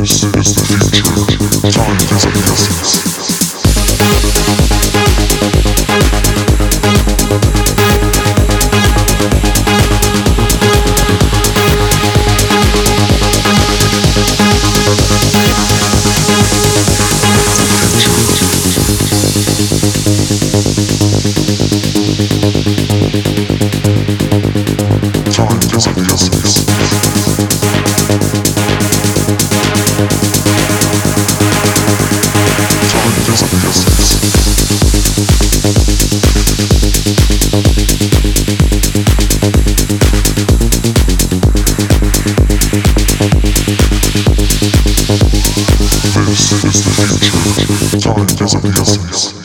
This is Time doesn't make sense.